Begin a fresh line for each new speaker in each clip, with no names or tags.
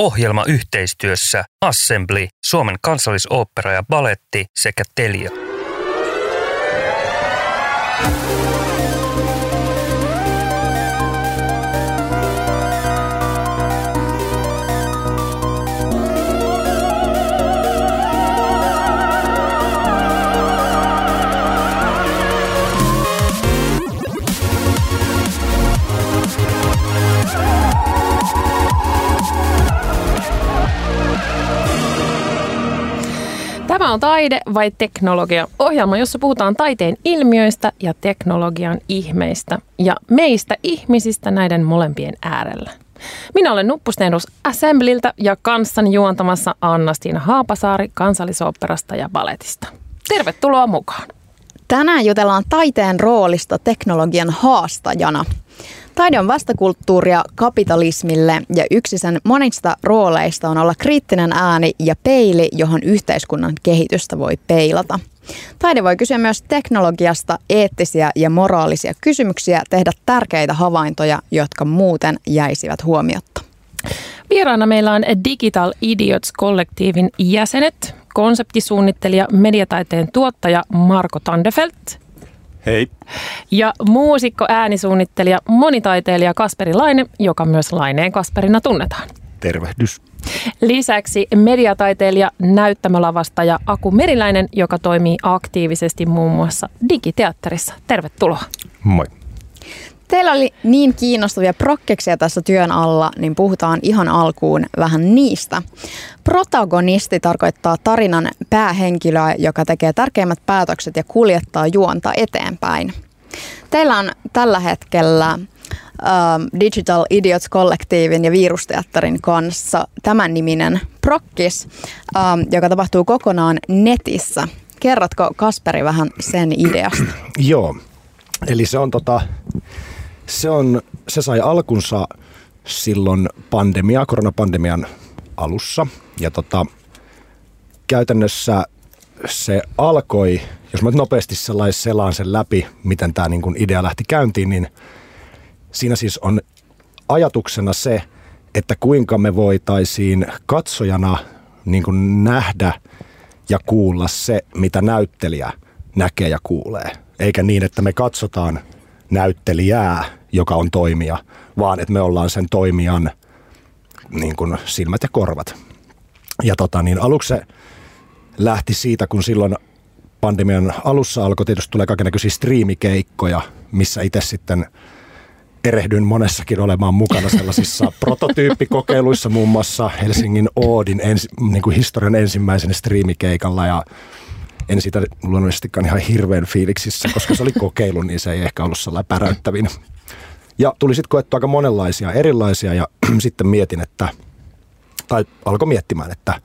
Ohjelma yhteistyössä Assembly, Suomen kansallisooppera ja baletti sekä Telia.
Tämä on Taide vai teknologia? Ohjelma, jossa puhutaan taiteen ilmiöistä ja teknologian ihmeistä ja meistä ihmisistä näiden molempien äärellä. Minä olen Nuppusteenus Assemblyltä ja kanssani juontamassa Anna-Stiina Haapasaari kansallisoopperasta ja baletista. Tervetuloa mukaan.
Tänään jutellaan taiteen roolista teknologian haastajana. Taide on vastakulttuuria kapitalismille ja yksi sen monista rooleista on olla kriittinen ääni ja peili, johon yhteiskunnan kehitystä voi peilata. Taide voi kysyä myös teknologiasta eettisiä ja moraalisia kysymyksiä, tehdä tärkeitä havaintoja, jotka muuten jäisivät huomiotta.
Vieraana meillä on Digital Idiots-kollektiivin jäsenet, konseptisuunnittelija, mediataiteen tuottaja Marko Tandefelt
Hei.
ja muusikko, äänisuunnittelija, monitaiteilija Kasperi Laine, joka myös Laineen Kasperina tunnetaan.
Tervehdys.
Lisäksi mediataiteilija, näyttämölavastaja Aku Meriläinen, joka toimii aktiivisesti muun muassa digiteatterissa. Tervetuloa.
Moi.
Teillä oli niin kiinnostavia prokkeksia tässä työn alla, niin puhutaan ihan alkuun vähän niistä. Protagonisti tarkoittaa tarinan päähenkilöä, joka tekee tärkeimmät päätökset ja kuljettaa juonta eteenpäin. Teillä on tällä hetkellä uh, Digital Idiots-kollektiivin ja Virusteatterin kanssa tämän niminen prokkis, uh, joka tapahtuu kokonaan netissä. Kerrotko Kasperi vähän sen ideasta?
Joo. Eli se on tota, se on, se sai alkunsa silloin pandemia, koronapandemian alussa. Ja tota, käytännössä se alkoi, jos mä nyt nopeasti selaan sen läpi, miten tämä niin idea lähti käyntiin, niin siinä siis on ajatuksena se, että kuinka me voitaisiin katsojana niin kuin nähdä ja kuulla se, mitä näyttelijä näkee ja kuulee. Eikä niin, että me katsotaan näyttelijää, joka on toimija, vaan että me ollaan sen toimijan niin kuin silmät ja korvat. Ja tota, niin aluksi se lähti siitä, kun silloin pandemian alussa alkoi tietysti tulee kaikenlaisia striimikeikkoja, missä itse sitten erehdyin monessakin olemaan mukana sellaisissa prototyyppikokeiluissa, muun muassa Helsingin Oodin ensi, niin kuin historian ensimmäisen striimikeikalla ja en sitä luonnollisestikaan ihan hirveän fiiliksissä, koska se oli kokeilu, niin se ei ehkä ollut sellainen päräyttävin. Ja tuli sitten koettua aika monenlaisia erilaisia ja sitten mietin, että, tai alkoi miettimään, että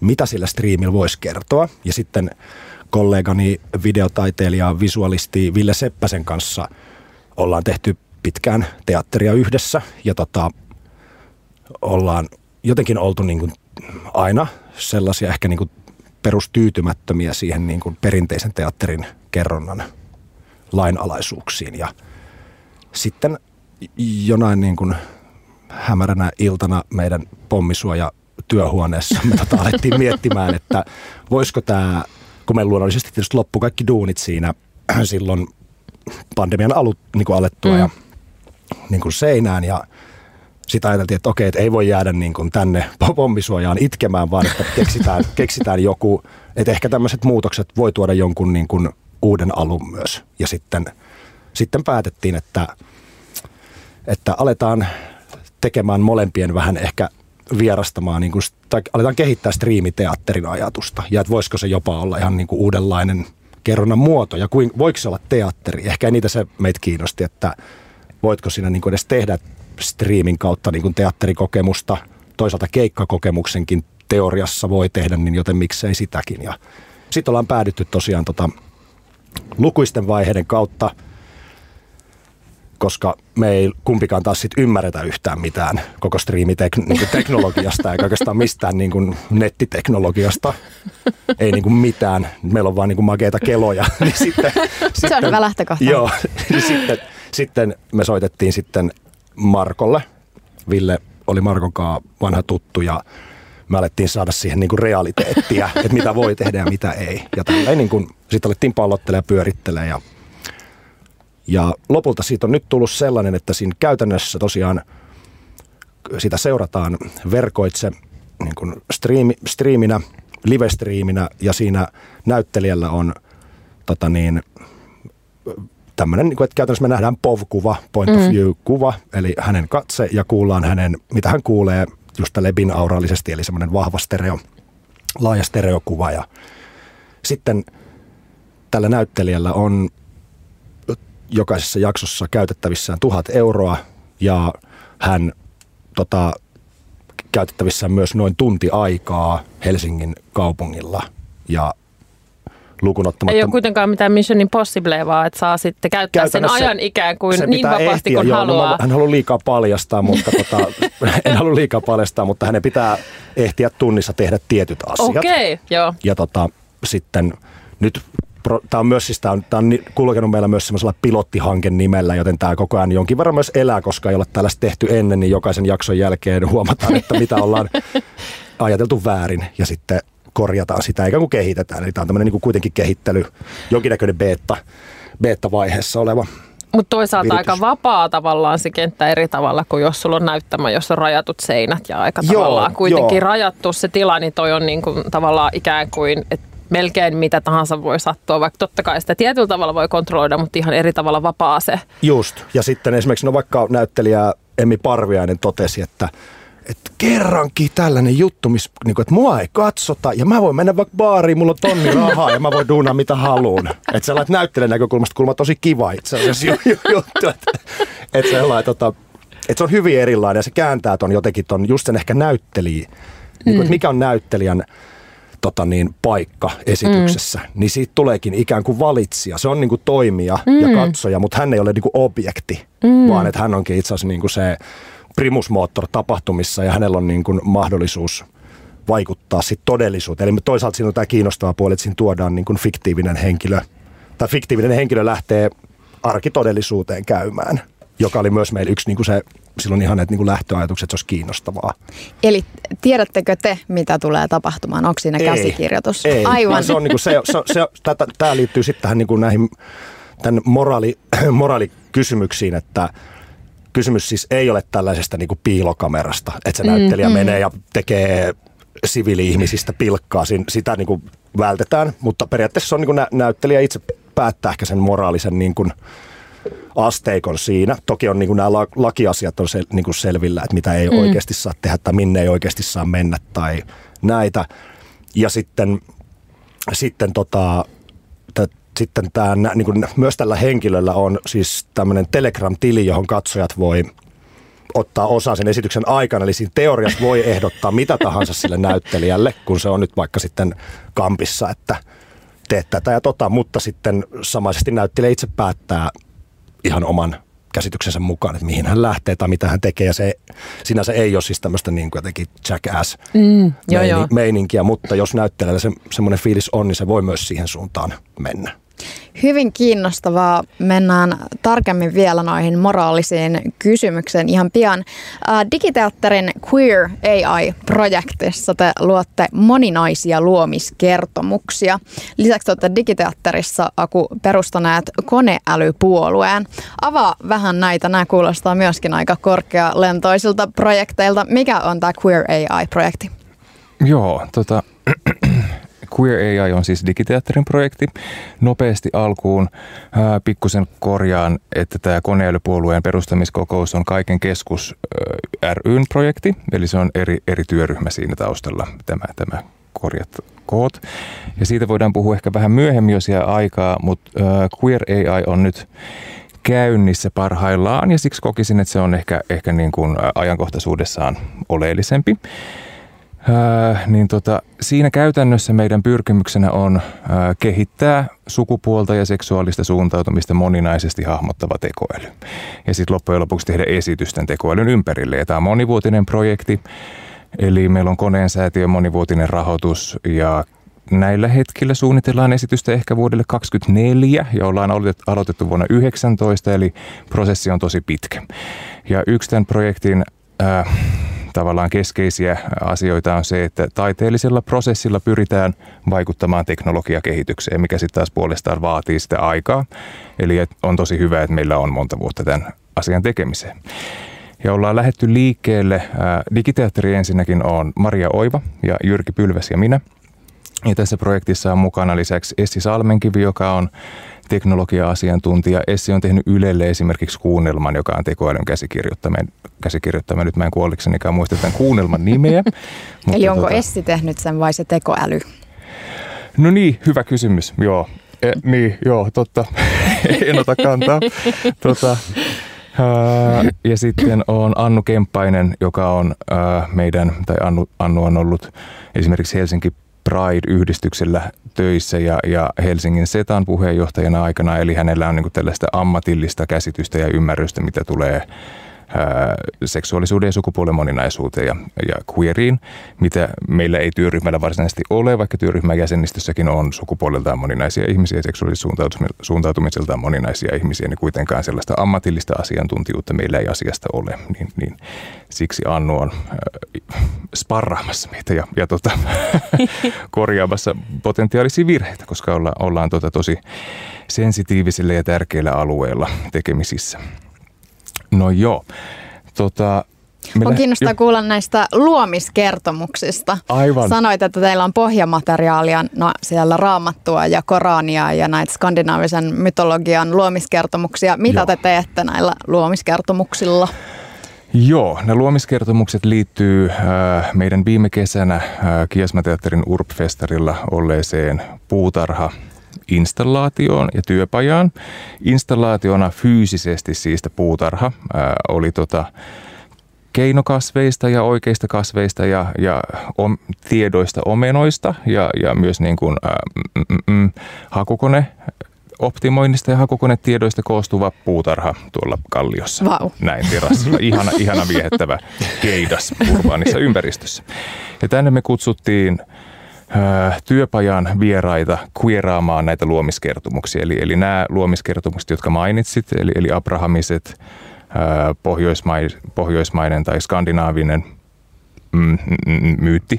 mitä sillä striimillä voisi kertoa. Ja sitten kollegani videotaiteilija, visualisti Ville Seppäsen kanssa ollaan tehty pitkään teatteria yhdessä ja tota, ollaan jotenkin oltu niin kuin aina sellaisia ehkä niin kuin perustyytymättömiä siihen niin kuin perinteisen teatterin kerronnan lainalaisuuksiin. Ja sitten jonain niin kuin hämäränä iltana meidän pommisuoja työhuoneessa me tota alettiin miettimään, että voisiko tämä, kun me luonnollisesti tietysti loppu kaikki duunit siinä silloin pandemian alut niin kuin alettua mm. ja niin kuin seinään ja sitä ajateltiin, että okei, että ei voi jäädä niin kuin tänne pommisuojaan itkemään, vaan että keksitään, keksitään joku, että ehkä tämmöiset muutokset voi tuoda jonkun niin kuin uuden alun myös. Ja sitten, sitten päätettiin, että, että aletaan tekemään molempien vähän ehkä vierastamaan, niin kuin, tai aletaan kehittää striimiteatterin ajatusta. Ja että voisiko se jopa olla ihan niin kuin uudenlainen kerronnan muoto ja kuin, voiko se olla teatteri. Ehkä niitä se meitä kiinnosti, että voitko siinä niin kuin edes tehdä striimin kautta niin kuin teatterikokemusta, toisaalta keikkakokemuksenkin teoriassa voi tehdä, niin joten miksei sitäkin. Ja sitten ollaan päädytty tosiaan tota, lukuisten vaiheiden kautta, koska me ei kumpikaan taas sit ymmärretä yhtään mitään koko striimiteknologiasta eikä oikeastaan mistään niin kuin nettiteknologiasta. Ei niin kuin mitään. Meillä on vaan niin kuin makeita keloja. niin sitten,
Se on hyvä lähtökohta.
Joo, niin sitten, sitten me soitettiin sitten Markolle, Ville oli Markon kanssa vanha tuttu ja me alettiin saada siihen niin kuin realiteettia, että mitä voi tehdä ja mitä ei. Ja niin kuin, sitten alettiin pallottelemaan ja pyörittelemään ja, ja lopulta siitä on nyt tullut sellainen, että siinä käytännössä tosiaan sitä seurataan verkoitse niin kuin striimi, striiminä, live-striiminä ja siinä näyttelijällä on tota niin, tämmöinen, niin että käytännössä me nähdään POV-kuva, point of mm. view-kuva, eli hänen katse ja kuullaan hänen, mitä hän kuulee just tälle binauraalisesti, eli semmoinen vahva stereo, laaja stereokuva. Ja sitten tällä näyttelijällä on jokaisessa jaksossa käytettävissään tuhat euroa ja hän tota, käytettävissään myös noin tunti aikaa Helsingin kaupungilla. Ja lukunottamatta...
Ei ole kuitenkaan mitään Mission Impossible, vaan että saa sitten käyttää sen ajan ikään kuin niin vapaasti ehtiä, kuin joo, no haluaa. No,
hän haluaa liikaa paljastaa, mutta tota, en halua liikaa paljastaa, mutta hänen pitää ehtiä tunnissa tehdä tietyt asiat.
Okei, okay, joo.
Ja tota, sitten nyt Tämä on myös siis, tämä on, tämä on kulkenut meillä myös semmoisella pilottihanken nimellä, joten tämä koko ajan jonkin verran myös elää, koska ei ole tällaista tehty ennen, niin jokaisen jakson jälkeen huomataan, että mitä ollaan ajateltu väärin ja sitten korjataan sitä, eikä kuin kehitetään. Eli tämä on tämmöinen niin kuin kuitenkin kehittely, jonkinnäköinen beta, beta-vaiheessa oleva
mutta toisaalta viritys. aika vapaa tavallaan se kenttä eri tavalla kuin jos sulla on näyttämä, jossa on rajatut seinät ja aika joo, tavallaan kuitenkin joo. rajattu se tila, niin toi on niin kuin tavallaan ikään kuin, että melkein mitä tahansa voi sattua, vaikka totta kai sitä tietyllä tavalla voi kontrolloida, mutta ihan eri tavalla vapaa se.
Just, ja sitten esimerkiksi no vaikka näyttelijä Emmi Parviainen totesi, että että kerrankin tällainen juttu, missä, niin kuin, että mua ei katsota ja mä voin mennä vaikka baariin, mulla on tonni rahaa ja mä voin duunaa mitä haluan. Että sellainen näyttelijän näkökulmasta kulma tosi kiva itse asiassa juttu, että, sellainen, tota, että se on hyvin erilainen ja se kääntää ton jotenkin ton, just sen ehkä näyttelijä, niin kuin, että mikä on näyttelijän tota niin, paikka esityksessä, mm. niin siitä tuleekin ikään kuin valitsija. Se on niin kuin toimija mm. ja katsoja, mutta hän ei ole niin kuin objekti, mm. vaan että hän onkin itse asiassa niin kuin se primusmoottor tapahtumissa ja hänellä on niin kuin mahdollisuus vaikuttaa sit todellisuuteen. Eli toisaalta siinä on tämä kiinnostava puoli, että siinä tuodaan niin kuin fiktiivinen henkilö, tai fiktiivinen henkilö lähtee arkitodellisuuteen käymään, joka oli myös meillä yksi niin kuin se silloin ihan että niin kuin lähtöajatukset, että se olisi kiinnostavaa.
Eli tiedättekö te, mitä tulee tapahtumaan? Onko siinä ei, käsikirjoitus?
Ei, Aivan. Se on niin kuin se, se, se, tätä, tämä liittyy sitten tähän niin kuin näihin tämän moraali, moraalikysymyksiin, että kysymys siis ei ole tällaisesta niin kuin piilokamerasta, että se mm, näyttelijä mm. menee ja tekee siviili-ihmisistä pilkkaa, sitä niin kuin vältetään, mutta periaatteessa on niin kuin nä- näyttelijä itse päättää ehkä sen moraalisen niin kuin asteikon siinä. Toki on niin kuin nämä lakiasiat on sel, niin kuin selvillä, että mitä ei mm. oikeasti saa tehdä tai minne ei oikeasti saa mennä tai näitä. Ja sitten, sitten tota, sitten tämä, niin kuin, myös tällä henkilöllä on siis tämmöinen Telegram-tili, johon katsojat voi ottaa osaa sen esityksen aikana. Eli siinä teoriassa voi ehdottaa mitä tahansa sille näyttelijälle, kun se on nyt vaikka sitten kampissa, että teet tätä ja tota, mutta sitten samaisesti näyttelijä itse päättää ihan oman käsityksensä mukaan, että mihin hän lähtee tai mitä hän tekee. Ja se sinänsä ei ole siis tämmöistä niin kuin jotenkin jackass mm, joo, joo. meininkiä, mutta jos näyttelijällä se, semmoinen fiilis on, niin se voi myös siihen suuntaan mennä.
Hyvin kiinnostavaa. Mennään tarkemmin vielä noihin moraalisiin kysymyksiin ihan pian. Digiteatterin Queer AI-projektissa te luotte moninaisia luomiskertomuksia. Lisäksi olette Digiteatterissa Aku perustaneet koneälypuolueen. Avaa vähän näitä. Nämä kuulostaa myöskin aika korkealentoisilta projekteilta. Mikä on tämä Queer AI-projekti?
Joo, tota, Queer AI on siis digiteatterin projekti. Nopeasti alkuun ää, pikkusen korjaan, että tämä koneälypuolueen perustamiskokous on Kaiken keskus ää, ryn projekti, eli se on eri, eri työryhmä siinä taustalla tämä, tämä korjat koot. Ja siitä voidaan puhua ehkä vähän myöhemmin, jos jää aikaa, mutta ää, Queer AI on nyt käynnissä parhaillaan ja siksi kokisin, että se on ehkä, ehkä niin kuin ajankohtaisuudessaan oleellisempi. Äh, niin tota, siinä käytännössä meidän pyrkimyksenä on äh, kehittää sukupuolta ja seksuaalista suuntautumista moninaisesti hahmottava tekoäly. Ja sitten loppujen lopuksi tehdä esitysten tekoälyn ympärille. Ja tämä on monivuotinen projekti, eli meillä on koneen säätiön monivuotinen rahoitus ja näillä hetkillä suunnitellaan esitystä ehkä vuodelle 2024 ja ollaan aloitettu vuonna 2019, eli prosessi on tosi pitkä. Ja yksi tämän projektin äh, tavallaan keskeisiä asioita on se, että taiteellisella prosessilla pyritään vaikuttamaan teknologiakehitykseen, mikä sitten taas puolestaan vaatii sitä aikaa. Eli on tosi hyvä, että meillä on monta vuotta tämän asian tekemiseen. Ja ollaan lähetty liikkeelle. Digiteatteri ensinnäkin on Maria Oiva ja Jyrki Pylväs ja minä. Ja tässä projektissa on mukana lisäksi Essi Salmenkivi, joka on teknologia-asiantuntija. Essi on tehnyt Ylelle esimerkiksi kuunnelman, joka on tekoälyn käsikirjoittama. käsikirjoittama. Nyt mä en kuolliksenikaan muista tämän kuunnelman nimeä.
Eli onko tota... Essi tehnyt sen vai se tekoäly?
No niin, hyvä kysymys. Joo, e, niin, joo, totta. en ota kantaa. tota, ja sitten on Annu Kemppainen, joka on meidän, tai Annu, Annu on ollut esimerkiksi Helsinki Pride-yhdistyksellä töissä ja, ja Helsingin SETAn puheenjohtajana aikana, eli hänellä on niin tällaista ammatillista käsitystä ja ymmärrystä, mitä tulee seksuaalisuuden ja sukupuolen moninaisuuteen ja, ja queeriin, mitä meillä ei työryhmällä varsinaisesti ole, vaikka työryhmän jäsenistössäkin on sukupuoleltaan moninaisia ihmisiä ja seksuaalisuuntautumiseltaan moninaisia ihmisiä, niin kuitenkaan sellaista ammatillista asiantuntijuutta meillä ei asiasta ole. Niin, niin siksi Annu on äh, sparraamassa meitä ja, ja tota, korjaamassa potentiaalisia virheitä, koska olla, ollaan tota tosi sensitiivisillä ja tärkeillä alueilla tekemisissä. No joo. Tota,
on kiinnostaa jo. kuulla näistä luomiskertomuksista.
Aivan.
Sanoit, että teillä on pohjamateriaalia no, siellä raamattua ja Korania ja näitä skandinaavisen mytologian luomiskertomuksia. Mitä Joo. te teette näillä luomiskertomuksilla?
Joo, ne luomiskertomukset liittyy äh, meidän viime kesänä äh, Kiasmateatterin Urp-festarilla olleeseen puutarha installaatioon ja työpajaan. Installaationa fyysisesti siistä puutarha ää, oli tota, keinokasveista ja oikeista kasveista ja, ja om, tiedoista omenoista ja, ja myös niin kuin, ää, mm, mm, hakukone optimoinnista ja hakukonetiedoista koostuva puutarha tuolla Kalliossa.
Wow.
Näin terassilla. Ihana, ihana viehettävä keidas urbaanissa ympäristössä. Ja tänne me kutsuttiin työpajan vieraita queeraamaan näitä luomiskertomuksia. Eli, eli nämä luomiskertomukset, jotka mainitsit, eli, eli abrahamiset, pohjoismai, pohjoismainen tai skandinaavinen mm, mm, myytti.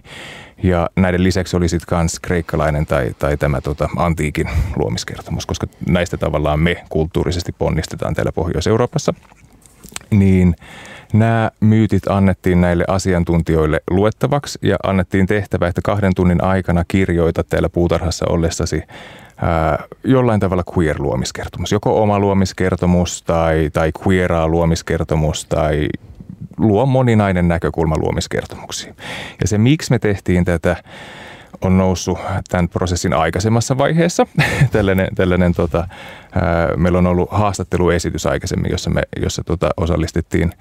Ja näiden lisäksi oli sitten myös kreikkalainen tai, tai tämä tota, antiikin luomiskertomus, koska näistä tavallaan me kulttuurisesti ponnistetaan täällä Pohjois-Euroopassa. Niin Nämä myytit annettiin näille asiantuntijoille luettavaksi ja annettiin tehtävä, että kahden tunnin aikana kirjoita täällä puutarhassa ollessasi ää, jollain tavalla queer-luomiskertomus. Joko oma luomiskertomus tai, tai queeraa luomiskertomus tai luo moninainen näkökulma luomiskertomuksiin. Ja se, miksi me tehtiin tätä, on noussut tämän prosessin aikaisemmassa vaiheessa. tällainen, tällainen tota, ää, meillä on ollut haastatteluesitys aikaisemmin, jossa, me, jossa tota, osallistettiin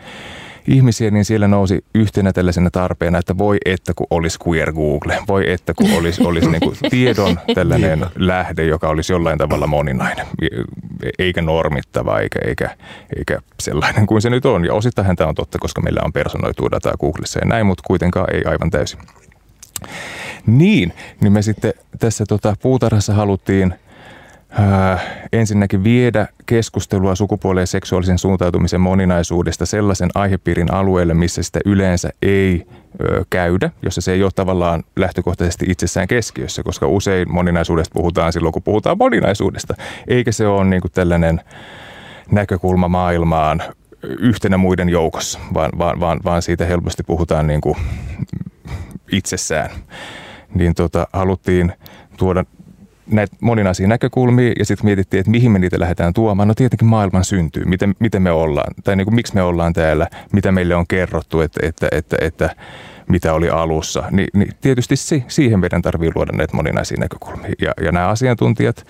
ihmisiä, niin siellä nousi yhtenä tällaisena tarpeena, että voi että kun olisi queer Google, voi että kun olisi, olisi niin kuin tiedon tällainen lähde, joka olisi jollain tavalla moninainen, eikä normittava eikä, eikä, eikä sellainen kuin se nyt on. Ja osittain tämä on totta, koska meillä on personoitua dataa Googlessa ja näin, mutta kuitenkaan ei aivan täysin. Niin, niin me sitten tässä tota, puutarhassa haluttiin äh, ensinnäkin viedä keskustelua sukupuolen ja seksuaalisen suuntautumisen moninaisuudesta sellaisen aihepiirin alueelle, missä sitä yleensä ei ö, käydä, jossa se ei ole tavallaan lähtökohtaisesti itsessään keskiössä, koska usein moninaisuudesta puhutaan silloin, kun puhutaan moninaisuudesta, eikä se ole niin kuin tällainen näkökulma maailmaan yhtenä muiden joukossa, vaan, vaan, vaan, vaan siitä helposti puhutaan niin kuin itsessään. Niin tota, haluttiin tuoda näitä moninaisia näkökulmia ja sitten mietittiin, että mihin me niitä lähdetään tuomaan. No tietenkin maailman syntyy, miten, miten me ollaan, tai niin kuin, miksi me ollaan täällä, mitä meille on kerrottu, että, että, että, että mitä oli alussa. Ni, niin tietysti si, siihen meidän tarvii luoda näitä moninaisia näkökulmia. Ja, ja nämä asiantuntijat,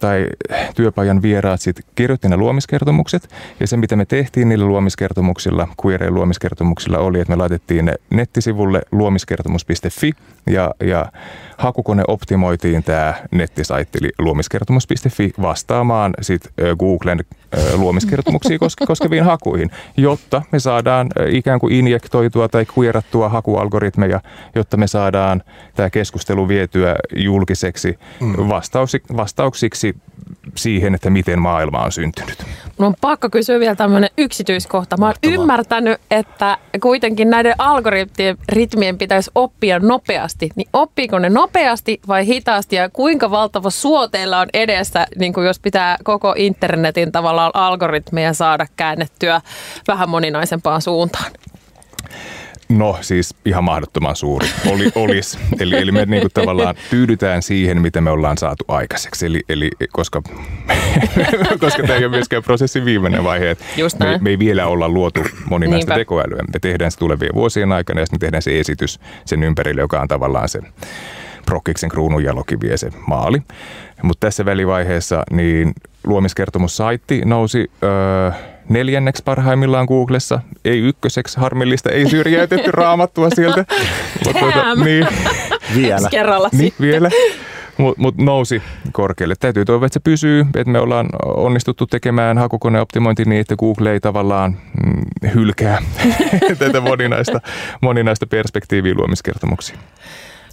tai työpajan vieraat sitten kirjoitti ne luomiskertomukset. Ja se, mitä me tehtiin niillä luomiskertomuksilla, queereen luomiskertomuksilla, oli, että me laitettiin ne nettisivulle luomiskertomus.fi ja, ja hakukone optimoitiin tämä nettisaitti eli luomiskertomus.fi vastaamaan sit Googlen luomiskertomuksia koskeviin hakuihin, jotta me saadaan ikään kuin injektoitua tai queerattua hakualgoritmeja, jotta me saadaan tämä keskustelu vietyä julkiseksi mm. vastauksi, vastauksi opiksi siihen, että miten maailma on syntynyt.
Mun on pakko kysyä vielä tämmöinen yksityiskohta. Mä oon
Mahtavaa.
ymmärtänyt, että kuitenkin näiden algoritmien ritmien pitäisi oppia nopeasti. Niin oppiiko ne nopeasti vai hitaasti ja kuinka valtava suo teillä on edessä, niin kuin jos pitää koko internetin tavallaan algoritmeja saada käännettyä vähän moninaisempaan suuntaan?
No siis ihan mahdottoman suuri oli, olisi. Eli, eli me niinku tavallaan tyydytään siihen, mitä me ollaan saatu aikaiseksi. Eli, eli koska, koska tämä ei ole myöskään prosessin viimeinen vaihe. että me, me ei vielä olla luotu moninaista
Niinpä.
tekoälyä. Me tehdään se tulevien vuosien aikana ja sitten me tehdään se esitys sen ympärille, joka on tavallaan se prokkiksen kruununjalokivi ja se maali. Mutta tässä välivaiheessa niin luomiskertomussaitti nousi öö, neljänneksi parhaimmillaan Googlessa, ei ykköseksi, harmillista, ei syrjäytetty raamattua sieltä. Mut
Damn.
niin,
Vielä.
Kerralla
niin
sitten.
vielä. Mutta mut nousi korkealle. Täytyy toivoa, että se pysyy, että me ollaan onnistuttu tekemään hakukoneoptimointi niin, että Google ei tavallaan mm, hylkää tätä moninaista, moninaista perspektiiviä luomiskertomuksia.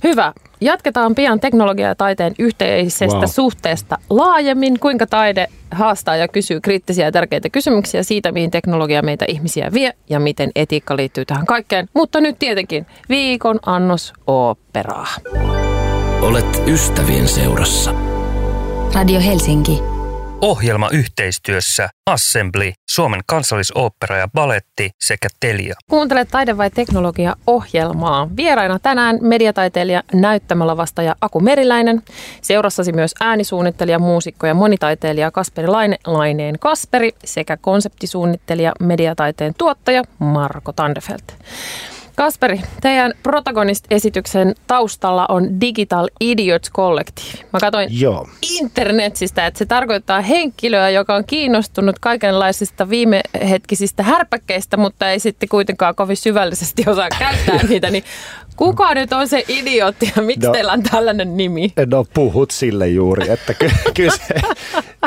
Hyvä. Jatketaan pian teknologia ja taiteen yhteisestä
Wow.
suhteesta laajemmin. Kuinka taide haastaa ja kysyy kriittisiä ja tärkeitä kysymyksiä siitä, mihin teknologia meitä ihmisiä vie ja miten etiikka liittyy tähän kaikkeen. Mutta nyt tietenkin viikon annos oopperaa.
Olet ystävien seurassa.
Radio Helsinki.
Ohjelma yhteistyössä Assembly, Suomen kansallisooppera ja baletti sekä Telia.
Kuuntele Taide vai teknologia ohjelmaa. Vieraina tänään mediataiteilija näyttämölavasta ja Aku Meriläinen. Seurassasi myös äänisuunnittelija, muusikko ja monitaiteilija Kasperi Laine, Laineen Kasperi sekä konseptisuunnittelija, mediataiteen tuottaja Marko Tandefelt. Kasperi, teidän protagonist-esityksen taustalla on Digital Idiots Collective. Mä katsoin
Joo.
internetsistä, että se tarkoittaa henkilöä, joka on kiinnostunut kaikenlaisista viimehetkisistä härpäkkeistä, mutta ei sitten kuitenkaan kovin syvällisesti osaa käyttää niitä. Niin kuka nyt on se idiootti ja miksi
No.
teillä on tällainen nimi?
No puhut sille juuri, että ky- kyllä se,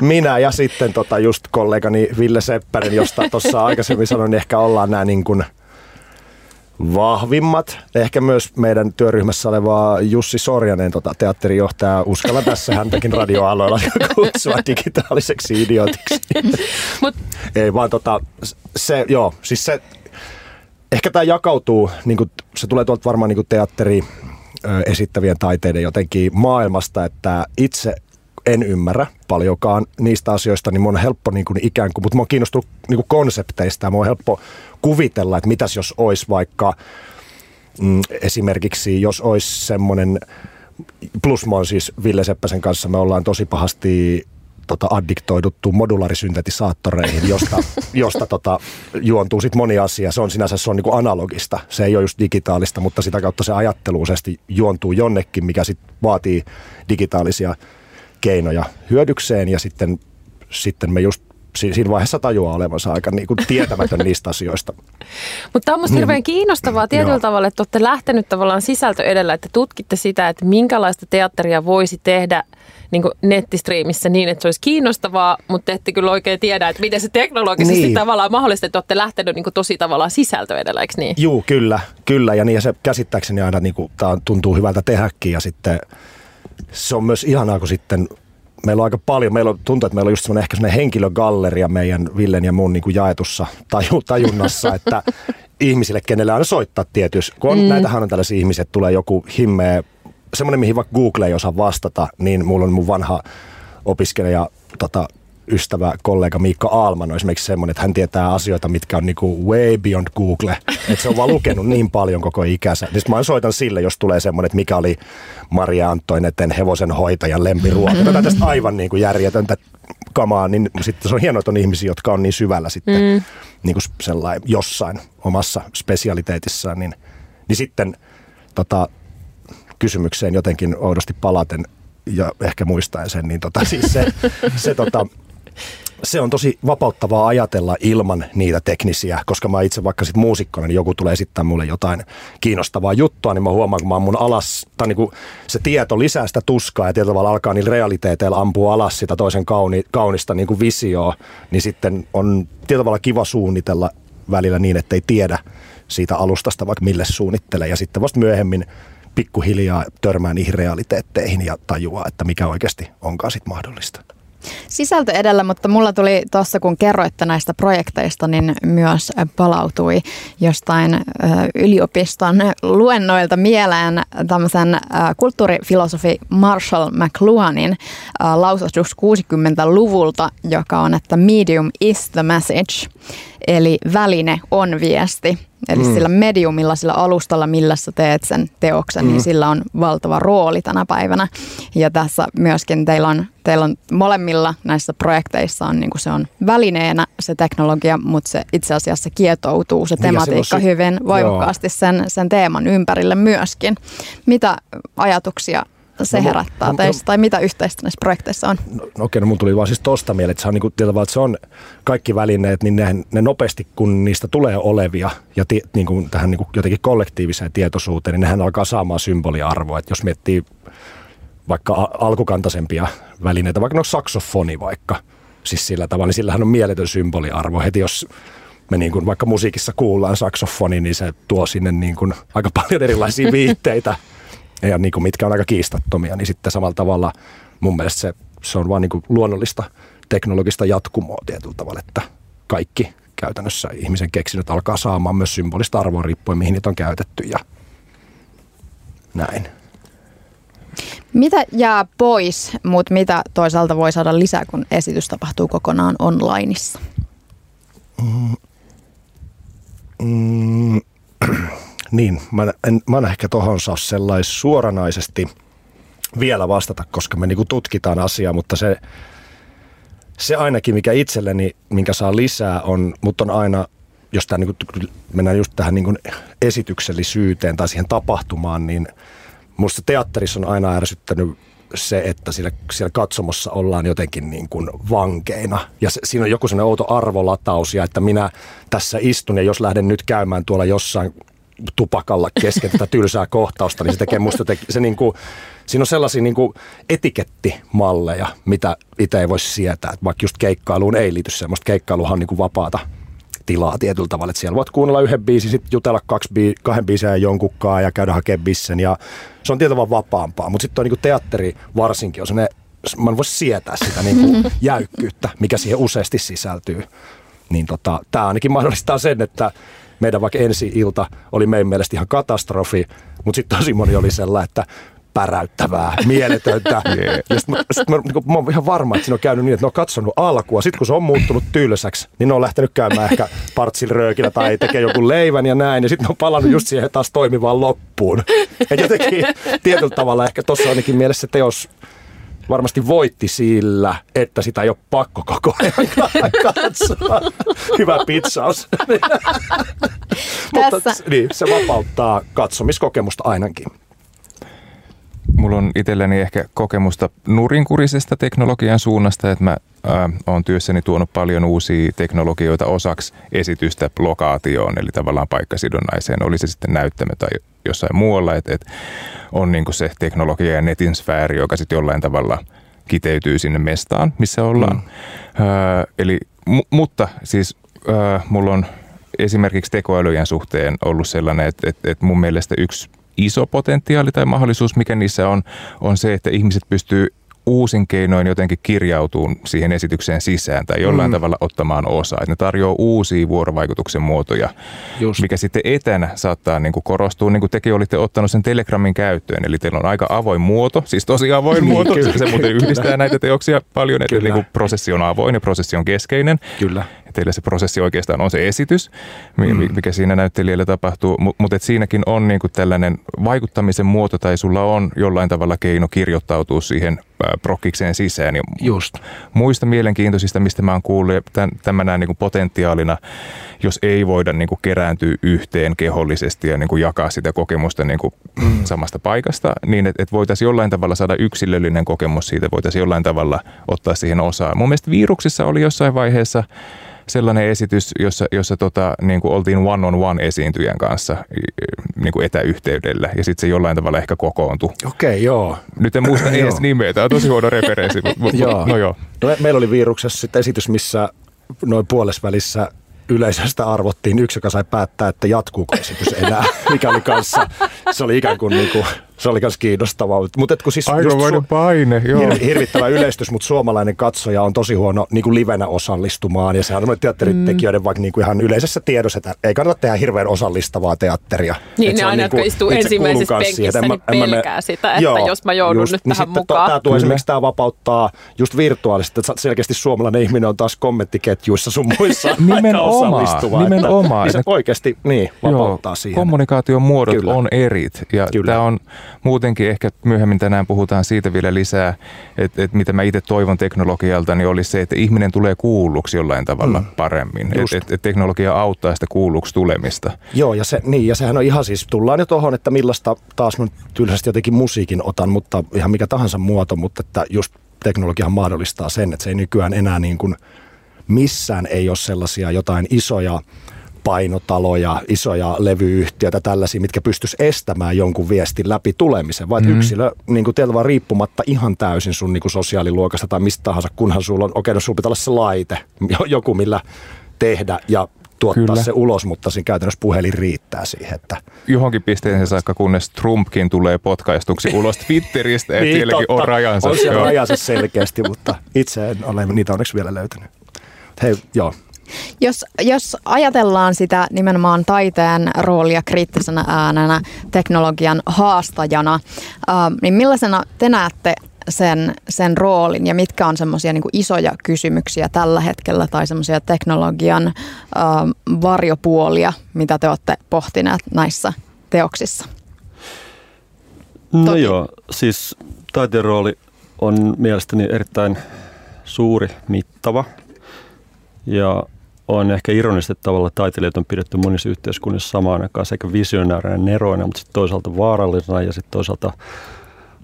minä ja sitten tota just kollegani Ville Seppänen, josta tuossa aikaisemmin sanoin, niin ehkä ollaan nämä niin kuin vahvimmat. Ehkä myös meidän työryhmässä oleva Jussi Sorjanen, tota, teatterijohtaja, uskalla tässä häntäkin radioaloilla kutsua digitaaliseksi idiotiksi.
Mut,
Ei vaan tota, se, joo, siis se, ehkä tämä jakautuu, niin kuin, se tulee tuolta varmaan niin teatteri esittävien taiteiden jotenkin maailmasta, että itse en ymmärrä paljonkaan niistä asioista, niin mun on helppo niin kuin ikään kuin, mutta mä oon kiinnostunut niin kuin konsepteista ja mun on helppo kuvitella, että mitäs jos olisi vaikka mm, esimerkiksi, jos olisi semmoinen, plus mä oon siis Ville Seppäsen kanssa, me ollaan tosi pahasti tota, addiktoiduttu modulaarisyntetisaattoreihin, josta, josta tota, juontuu sit moni asia. Se on sinänsä se on niinku analogista, se ei ole just digitaalista, mutta sitä kautta se ajattelu useasti juontuu jonnekin, mikä sit vaatii digitaalisia keinoja hyödykseen ja sitten, sitten me just si- siinä vaiheessa tajuaa olevansa aika niinku tietämätön niistä asioista.
mutta tämä on musta hirveän kiinnostavaa tietyllä
Joo.
tavalla, että olette lähtenyt tavallaan sisältö edellä, että tutkitte sitä, että minkälaista teatteria voisi tehdä niin nettistriimissä niin, että se olisi kiinnostavaa, mutta ette kyllä oikein tiedä, että miten se teknologisesti
Niin.
tavallaan mahdollista, että olette lähtenyt niin tosi tavallaan sisältö edellä, eikö niin?
Juu, kyllä, kyllä. Ja niin ja se käsittääkseni aina niin kuin, tää tuntuu hyvältä tehdäkin. Ja sitten se on myös ihanaa, kun sitten meillä on aika paljon, meillä on, tuntuu, että meillä on just semmoinen ehkä semmoinen henkilögalleria meidän Villen ja mun niin kuin jaetussa taju, tajunnassa, että ihmisille, kenelle aina soittaa tietysti. Kun on, mm. näitähän on tällaisia ihmisiä, että tulee joku himmeä, semmoinen, mihin vaikka Google ei osaa vastata, niin mulla on mun vanha opiskelija tota, ystävä, kollega Miikka Aalman on esimerkiksi semmoinen, että hän tietää asioita, mitkä on niinku way beyond Google. Että se on vaan lukenut niin paljon koko ikänsä. Niin mä soitan sille, jos tulee semmoinen, että mikä oli Maria Antoineten hevosen hoitajan lempiruoka. Tätä tästä aivan niinku järjetöntä kamaa, niin sitten se on hienoa, että on ihmisiä, jotka on niin syvällä sitten mm. niin kuin sellainen jossain omassa spesialiteetissaan, niin, niin sitten tota, kysymykseen jotenkin oudosti palaten ja ehkä muistaen sen, niin tota, siis se, se, tota, se on tosi vapauttavaa ajatella ilman niitä teknisiä, koska mä itse vaikka sit muusikkona, niin joku tulee esittää mulle jotain kiinnostavaa juttua, niin mä huomaan, kun mä mun alas, tai niinku se tieto lisää sitä tuskaa ja tietyllä tavalla alkaa niillä realiteeteilla ampua alas sitä toisen kauni, kaunista niinku visioa, niin sitten on tietyllä tavalla kiva suunnitella välillä niin, että ei tiedä siitä alustasta vaikka mille suunnittelee ja sitten vasta myöhemmin pikkuhiljaa törmää niihin realiteetteihin ja tajuaa, että mikä oikeasti onkaan sitten mahdollista.
Sisältö edellä, mutta mulla tuli tuossa, kun kerroitte näistä projekteista, niin myös palautui jostain yliopiston luennoilta mieleen tämmöisen kulttuurifilosofi Marshall McLuhanin lausahdus 60-luvulta, joka on, että medium is the message, eli väline on viesti. Eli mm. sillä mediumilla, sillä alustalla, millä sä teet sen teoksen, niin mm. niin sillä on valtava rooli tänä päivänä. Ja tässä myöskin teillä on, teillä on molemmilla näissä projekteissa on, niin kuin se on välineenä se teknologia, mutta se itse asiassa kietoutuu se niin, tematiikka se, hyvin voimakkaasti sen, sen teeman ympärille myöskin. Mitä ajatuksia se no, herättää no, teistä, no, tai mitä yhteistä näissä projekteissa on?
No, no okei, no mun tuli vaan siis tosta mieleen, että se on, niin kuin, että se on kaikki välineet, niin ne, ne nopeasti, kun niistä tulee olevia ja ti, niin kuin tähän niin kuin jotenkin kollektiiviseen tietoisuuteen, niin nehän alkaa saamaan symboliarvoa. Että jos miettii vaikka alkukantaisempia välineitä, vaikka no saksofoni vaikka, siis sillä tavalla, niin sillähän on mieletön symboliarvo. Heti jos me niin kuin vaikka musiikissa kuullaan saksofoni, niin se tuo sinne niin kuin aika paljon erilaisia viitteitä ja niin kuin mitkä on aika kiistattomia, niin sitten samalla tavalla mun mielestä se, se on vaan niin kuin luonnollista teknologista jatkumoa tietyllä tavalla, että kaikki käytännössä ihmisen keksinnöt alkaa saamaan myös symbolista arvoa riippuen, mihin niitä on käytetty ja näin.
Mitä jää pois, mutta mitä toisaalta voi saada lisää, kun esitys tapahtuu kokonaan onlineissa? Mm.
Mm. Niin, mä en, mä en ehkä tuohon saa sellaisen suoranaisesti vielä vastata, koska me niinku tutkitaan asiaa, mutta se, se ainakin, mikä itselleni, minkä saa lisää, on, mutta on aina, jos tämä niinku, mennään just tähän niinku esityksellisyyteen tai siihen tapahtumaan, niin musta teatterissa on aina ärsyttänyt se, että siellä, siellä katsomossa ollaan jotenkin niin kuin vankeina. Ja se, siinä on joku sellainen outo arvolataus ja että minä tässä istun ja jos lähden nyt käymään tuolla jossain tupakalla kesken tätä tylsää kohtausta, niin se tekee musta, te, se niin kuin, siinä on sellaisia niin kuin etikettimalleja, mitä itse ei voisi sietää. Että vaikka just keikkailuun ei liity semmoista, keikkailuhan on niin kuin vapaata tilaa tietyllä tavalla, että siellä voit kuunnella yhden biisin, sitten jutella kaksi bii, kahden biisejä jonkukkaa ja käydä hakemaan bissen ja se on tietyllä vapaampaa, mutta sitten on niin teatteri varsinkin on sellainen, mä en voi sietää sitä niin kuin jäykkyyttä, mikä siihen useasti sisältyy. Niin tota, tämä ainakin mahdollistaa sen, että meidän vaikka ensi ilta oli meidän mielestä ihan katastrofi, mutta sitten tosi moni oli sellainen, että päräyttävää, mieletöntä. Yeah. Ja sit mä, sit mä, niin mä, oon ihan varma, että siinä on käynyt niin, että ne on katsonut alkua. Sitten kun se on muuttunut tylsäksi, niin ne on lähtenyt käymään ehkä partsil röökillä tai tekee joku leivän ja näin. Ja sitten ne on palannut just siihen taas toimivaan loppuun. Ja jotenkin tietyllä tavalla ehkä tuossa ainakin mielessä teos varmasti voitti sillä, että sitä ei ole pakko koko ajan katsoa. Hyvä pitsaus. Mutta niin, se vapauttaa katsomiskokemusta ainakin.
Mulla on itselläni ehkä kokemusta nurinkurisesta teknologian suunnasta, että mä olen työssäni tuonut paljon uusia teknologioita osaksi esitystä lokaatioon, eli tavallaan paikkasidonnaiseen, oli se sitten näyttämö tai jossain muualla, että et on niin se teknologia ja netin sfääri, joka sitten jollain tavalla kiteytyy sinne mestaan, missä ollaan. Mm. Ö, eli, mu, mutta siis ö, mulla on esimerkiksi tekoälyjen suhteen ollut sellainen, että, että, että mun mielestä yksi iso potentiaali tai mahdollisuus, mikä niissä on, on se, että ihmiset pystyy uusin keinoin jotenkin kirjautuu siihen esitykseen sisään tai jollain mm. tavalla ottamaan osaa. Että ne tarjoaa uusia vuorovaikutuksen muotoja, Just. mikä sitten etänä saattaa niin kuin korostua, niin kuin tekin olitte ottanut sen Telegramin käyttöön. Eli teillä on aika avoin muoto, siis tosi avoin niin, muoto. Kyllä, se muuten yhdistää näitä teoksia paljon, että niin kuin prosessi on avoin ja prosessi on keskeinen.
Kyllä.
Ja teillä se prosessi oikeastaan on se esitys, mm. mikä siinä näyttelijällä tapahtuu, mutta siinäkin on niinku tällainen vaikuttamisen muoto tai sulla on jollain tavalla keino kirjoittautua siihen prokkikseen sisään. Ja
Just.
Muista mielenkiintoisista, mistä mä oon kuullut, ja tämän, tämän näen niinku potentiaalina, jos ei voida niinku kerääntyä yhteen kehollisesti ja niinku jakaa sitä kokemusta niinku mm. samasta paikasta, niin että et voitaisiin jollain tavalla saada yksilöllinen kokemus siitä, voitaisiin jollain tavalla ottaa siihen osaa. Mun mielestä viruksissa oli jossain vaiheessa sellainen esitys, jossa, jossa tota, niin kuin oltiin one-on-one esiintyjän kanssa niin kuin etäyhteydellä ja sitten se jollain tavalla ehkä kokoontui.
Okei, okay, joo.
Nyt en muista edes nimeä, tämä on tosi huono referenssi. Mutta, joo. No joo.
No, meillä oli viruksessa sitten esitys, missä noin puolesvälissä yleisöstä arvottiin yksi, joka sai päättää, että jatkuuko esitys enää, mikä oli kanssa, se oli ikään kuin, niin kuin Se oli myös kiinnostavaa. Mutta kun siis
Aikamoinen paine, joo.
Hir- hirvittävä yleistys, mutta suomalainen katsoja on tosi huono niin kuin livenä osallistumaan. Ja sehän on teatteritekijöiden mm. vaikka niin kuin ihan yleisessä tiedossa, että ei kannata tehdä hirveän osallistavaa teatteria.
Niin, ne aina, niin jotka istuu ensimmäisessä penkissä, niin pelkää me, sitä, että joo, jos mä joudun just, nyt niin tähän mukaan. Tämä
tuo esimerkiksi tämä vapauttaa just virtuaalisesti, että selkeästi suomalainen ihminen on taas kommenttiketjuissa sun muissa
nimenomaan, osallistuva. Nimenomaan.
Että, niin se oikeasti niin, vapauttaa joo, siihen.
Kommunikaation muodot Kyllä. on erit ja tämä on muutenkin ehkä myöhemmin tänään puhutaan siitä vielä lisää, että, että mitä mä itse toivon teknologialta, niin olisi se, että ihminen tulee kuulluksi jollain tavalla mm. paremmin. Että et, et teknologia auttaa sitä kuulluksi tulemista.
Joo, ja, se, niin, ja sehän on ihan siis, tullaan jo tuohon, että millaista taas mä tylsästi jotenkin musiikin otan, mutta ihan mikä tahansa muoto, mutta että just teknologia mahdollistaa sen, että se ei nykyään enää niin kuin missään ei ole sellaisia jotain isoja painotaloja, isoja levyyhtiöitä, tällaisia, mitkä pystyisi estämään jonkun viestin läpi tulemisen, vaan mm-hmm. yksilö niin kuin teillä vaan riippumatta ihan täysin sun niin kuin sosiaaliluokasta tai mistä tahansa, kunhan sulla on, okei, okay, no sulla pitää olla se laite, joku millä tehdä ja tuottaa Kyllä. se ulos, mutta siinä käytännössä puhelin riittää siihen. Että...
Johonkin pisteeseen saakka, kunnes Trumpkin tulee potkaistuksi ulos Twitteristä, että niin, sielläkin totta. on rajansa.
On siellä rajansa selkeästi, mutta itse en ole niitä onneksi vielä löytänyt. Hei, joo,
jos, jos ajatellaan sitä nimenomaan taiteen roolia kriittisenä äänenä, teknologian haastajana, niin millaisena te näette sen, sen roolin ja mitkä on semmoisia niin isoja kysymyksiä tällä hetkellä tai semmoisia teknologian varjopuolia, mitä te olette pohtineet näissä teoksissa?
No Toki. joo, siis taiteen rooli on mielestäni erittäin suuri, mittava ja on ehkä ironisesti tavalla taiteilijat on pidetty monissa yhteiskunnissa samaan aikaan sekä visionääränä neroina, mutta sitten toisaalta vaarallisena ja sitten toisaalta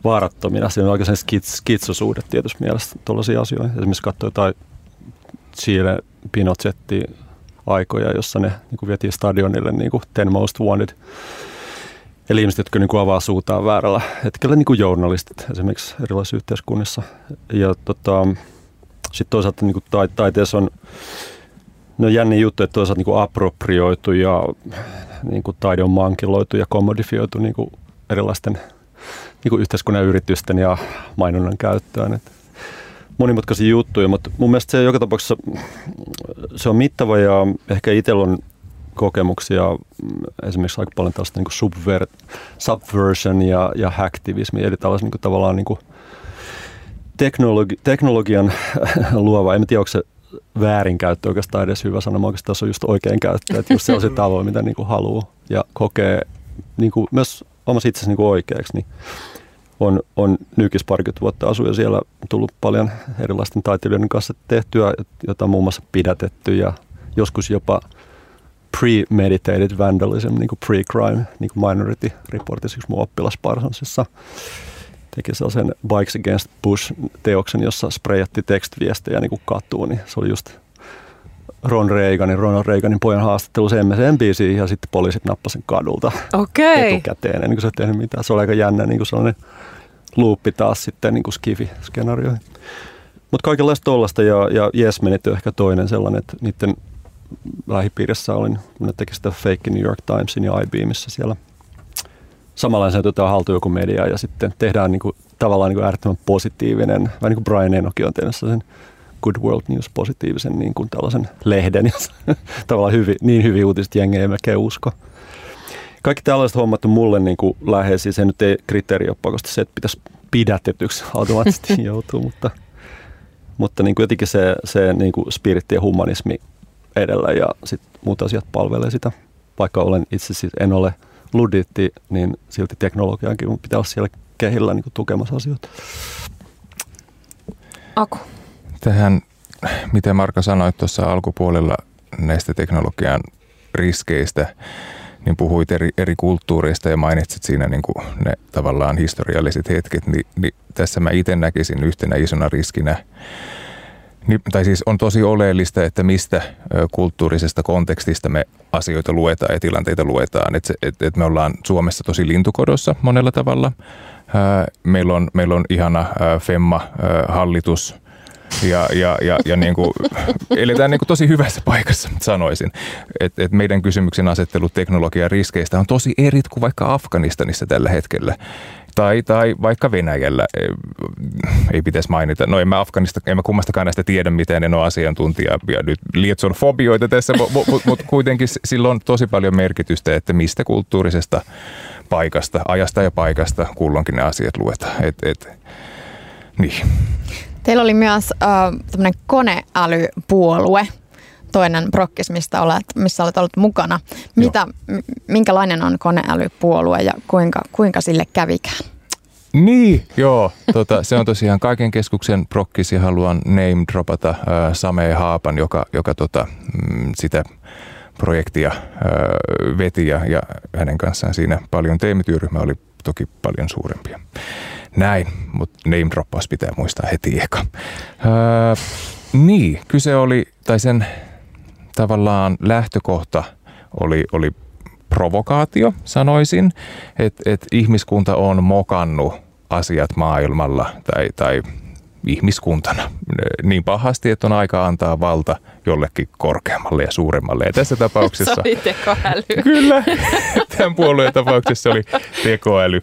vaarattomina. Siinä on oikein skits, skitsosuhde tietysti mielessä tuollaisia asioita. Esimerkiksi katsoi jotain Chile Pinochetti aikoja, jossa ne niin vietiin stadionille niin kuin Ten Most Wanted. Eli ihmiset, jotka niin kuin avaa suutaan väärällä hetkellä, niin kuin journalistit esimerkiksi erilaisissa yhteiskunnissa. Ja tota, sitten toisaalta niin kuin taiteessa on No jänni juttu, että toisaalta niin aproprioitu ja niin kuin taide on mankiloitu ja kommodifioitu niin kuin erilaisten niin kuin yhteiskunnan yritysten ja mainonnan käyttöön. Että monimutkaisia juttuja, mutta mun mielestä se joka tapauksessa se on mittava ja ehkä itsellä on kokemuksia esimerkiksi aika paljon tällaista niin subver, subversion ja, ja hacktivismi, eli tällaisen niin tavallaan niin kuin teknologi, teknologian luova, en tiedä onko se väärinkäyttö oikeastaan edes hyvä sana, mä oikeastaan se on just oikein käyttö, että just se tavoin, mitä niin kuin haluaa ja kokee niin kuin myös omassa itsensä niin kuin oikeaksi, niin on, on nykis parikymmentä vuotta asuja siellä tullut paljon erilaisten taiteilijoiden kanssa tehtyä, jota on muun muassa pidätetty ja joskus jopa premeditated vandalism, niin kuin pre-crime, niin kuin Minority Reportissa, yksi mun oppilas Parsonsissa teki sellaisen Bikes Against Bush-teoksen, jossa sprayatti tekstiviestejä niin kuin katuun, niin se oli just Ron Reaganin, Ronald Reaganin pojan haastattelu MSN-biisiin ja sitten poliisit nappasivat kadulta
okay.
etukäteen ennen kuin se tehnyt mitään. Se oli aika jännä niin kuin sellainen luuppi taas sitten niin kuin skifi-skenaarioihin. Mutta kaikenlaista tollasta ja, ja Yes Menit on ehkä toinen sellainen, että niiden lähipiirissä olin, kun ne teki sitä Fake New York Timesin ja IBMissä siellä samanlaisen otetaan haltuun joku media ja sitten tehdään niin kuin, tavallaan niin kuin äärettömän positiivinen, vähän niin kuin Brian Enoki on tehnyt sen Good World News positiivisen niin kuin tällaisen lehden, jossa tavallaan hyvi, niin hyvin uutiset jengi ei melkein usko. Kaikki tällaiset hommat on mulle niin kuin läheisiä. Se nyt ei kriteeri ole pakosta se, että pitäisi pidätetyksi automaattisesti joutuu, mutta, mutta niin kuin jotenkin se, se niin kuin spiritti ja humanismi edellä ja sitten muut asiat palvelee sitä. Vaikka olen itse siis en ole – luditti, niin silti teknologiankin pitää olla siellä kehillä niin kuin tukemassa asioita.
Aku.
Tähän, miten Marka sanoi tuossa alkupuolella näistä teknologian riskeistä, niin puhuit eri, eri kulttuureista ja mainitsit siinä niin kuin ne tavallaan historialliset hetket, niin, niin tässä mä itse näkisin yhtenä isona riskinä tai siis on tosi oleellista, että mistä kulttuurisesta kontekstista me asioita luetaan ja tilanteita luetaan. Että et, et me ollaan Suomessa tosi lintukodossa monella tavalla. Meillä on, meillä on ihana FEMMA-hallitus ja, ja, ja, ja niin kuin, eletään niin kuin tosi hyvässä paikassa, sanoisin. Et, et meidän kysymyksen asettelu teknologian riskeistä on tosi eri kuin vaikka Afganistanissa tällä hetkellä Tai, tai vaikka Venäjällä, ei, ei pitäisi mainita. No en mä Afganista, en mä kummastakaan näistä tiedä mitään, en ole asiantuntija ja nyt lietson fobioita tässä, mutta mut, mut kuitenkin sillä on tosi paljon merkitystä, että mistä kulttuurisesta paikasta, ajasta ja paikasta kulloinkin ne asiat luetaan. Et, et, niin.
Teillä oli myös äh, tämmöinen koneälypuolue, toinen prokkis, mistä olet, missä olet ollut mukana. Mitä, minkälainen on koneälypuolue ja kuinka, kuinka sille kävikään?
Niin, joo. Tota, se on tosiaan kaiken keskuksen prokkis ja haluan name dropata äh, Same Haapan, joka, joka tota, mm, sitä projektia äh, veti ja, ja hänen kanssaan siinä paljon teemityöryhmä oli toki paljon suurempia. Näin, mutta name droppaus pitää muistaa heti eka. Öö, niin, kyse oli, tai sen tavallaan lähtökohta oli, oli provokaatio, sanoisin, että et ihmiskunta on mokannut asiat maailmalla tai, tai ihmiskuntana niin pahasti, että on aika antaa valta jollekin korkeammalle ja suuremmalle. Ja tässä tapauksessa...
Se oli tekoäly.
Kyllä, tämän puolueen tapauksessa oli tekoäly.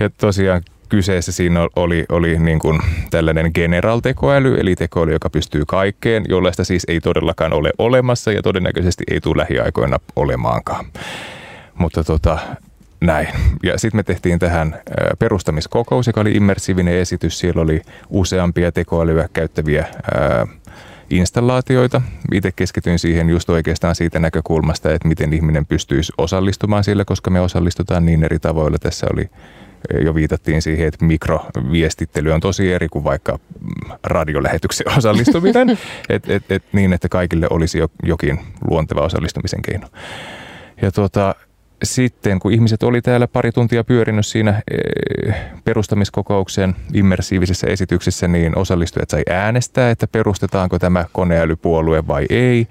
Ja tosiaan kyseessä siinä oli, oli niin kuin tällainen general-tekoäly, eli tekoäly, joka pystyy kaikkeen, jollaista siis ei todellakaan ole olemassa ja todennäköisesti ei tule lähiaikoina olemaankaan. Mutta tota, näin. Ja sitten me tehtiin tähän perustamiskokous, joka oli immersiivinen esitys. Siellä oli useampia tekoälyä käyttäviä ää, installaatioita. Itse keskityin siihen just oikeastaan siitä näkökulmasta, että miten ihminen pystyisi osallistumaan sillä, koska me osallistutaan niin eri tavoilla. Tässä oli jo viitattiin siihen, että mikroviestittely on tosi eri kuin vaikka radiolähetyksen osallistuminen, et, et, et, niin että kaikille olisi jokin luonteva osallistumisen keino. Ja tuota, sitten kun ihmiset oli täällä pari tuntia pyörinyt siinä eh, perustamiskokouksen immersiivisessä esityksessä, niin osallistujat sai äänestää, että perustetaanko tämä koneälypuolue vai ei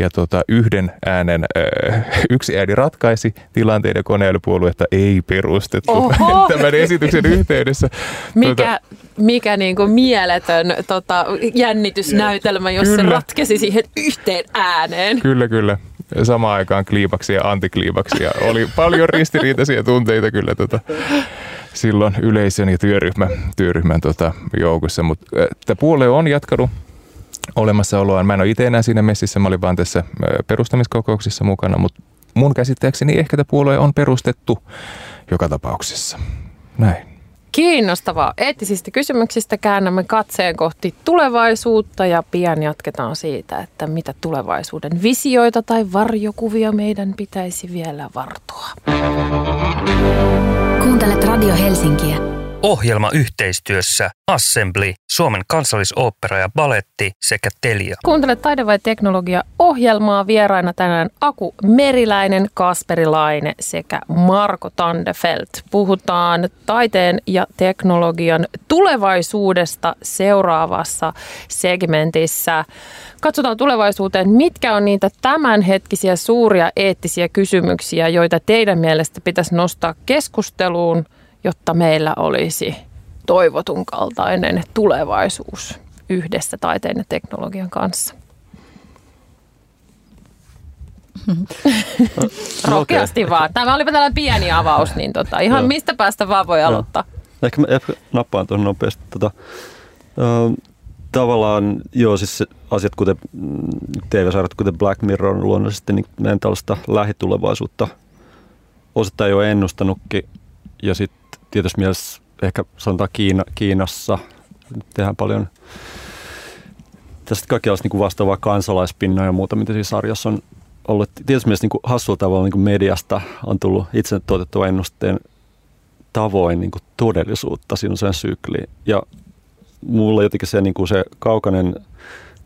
ja tota, yhden äänen, äh, yksi ääni ratkaisi tilanteiden koneälypuoluetta ei perustettu Oho. tämän esityksen yhteydessä.
Mikä, tota, mikä niin kuin mieletön tota, jännitysnäytelmä, jos kyllä. se ratkesi siihen yhteen ääneen.
Kyllä, kyllä. Samaan aikaan kliimaksi ja antikliimaksi ja oli paljon ristiriitaisia tunteita kyllä tota, silloin yleisön ja työryhmän, työryhmän tota, joukossa. Mutta tämä puolue on jatkanut olemassaoloaan. Mä en ole itse enää siinä messissä, mä olin vaan tässä perustamiskokouksissa mukana, mutta mun käsittääkseni ehkä tämä puolue on perustettu joka tapauksessa. Näin.
Kiinnostavaa. Eettisistä kysymyksistä käännämme katseen kohti tulevaisuutta ja pian jatketaan siitä, että mitä tulevaisuuden visioita tai varjokuvia meidän pitäisi vielä vartoa.
Kuuntelet Radio Helsinkiä.
Ohjelma yhteistyössä Assembly, Suomen kansallisooppera ja baletti sekä Telia.
Kuuntelet Taide vai teknologia ohjelmaa vieraina tänään Aku Meriläinen, Kasperi Laine sekä Marko Tandefelt. Puhutaan taiteen ja teknologian tulevaisuudesta seuraavassa segmentissä. Katsotaan tulevaisuuteen, mitkä on niitä tämänhetkisiä suuria eettisiä kysymyksiä, joita teidän mielestä pitäisi nostaa keskusteluun – jotta meillä olisi toivotun kaltainen tulevaisuus yhdessä taiteen ja teknologian kanssa. Rohkeasti okay. vaan. Tämä olipa tällainen pieni avaus, niin tota, ihan joo. mistä päästä vaan voi aloittaa.
Ehkä mä ehkä nappaan tuohon nopeasti. Tota, äh, tavallaan, joo, siis asiat kuten mm, TV-sarjat, kuten Black Mirror on luonnollisesti, niin meidän tällaista lähitulevaisuutta osittain jo ennustanutkin. Ja sitten tietysti mielessä ehkä sanotaan Kiina, Kiinassa tehdään paljon tästä kaikenlaista niin vastaavaa kansalaispinnoja ja muuta, mitä siinä sarjassa on ollut. Tietysti mielessä niin hassulla tavalla niin kuin mediasta on tullut itse tuotettua ennusteen tavoin niin kuin todellisuutta. Siinä on sen sykli. Ja mulla jotenkin se, niin kuin se kaukainen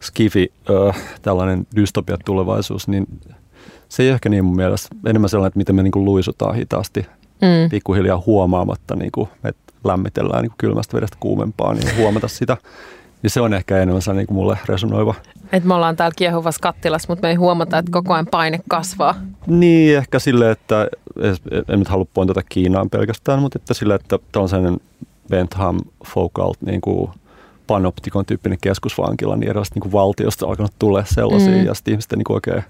skifi, äh, tällainen dystopia tulevaisuus, niin se ei ehkä niin mun mielestä enemmän sellainen, että miten me niin kuin luisutaan hitaasti – mm. pikkuhiljaa huomaamatta, niin kuin, että lämmitellään niin kuin kylmästä vedestä kuumempaa, niin huomata sitä. Ja se on ehkä enemmän se niin kuin mulle resonoiva.
Että me ollaan täällä kiehuvassa kattilassa, mutta me ei huomata, että koko ajan paine kasvaa.
Niin, ehkä sille, että en nyt halua pointata Kiinaan pelkästään, mutta että sille, että tämä on sellainen Bentham Focal niin kuin panoptikon tyyppinen keskusvankila, niin erilaisista niin kuin valtiosta on alkanut tulla sellaisia, mm. ja sitten ihmiset niin kuin oikein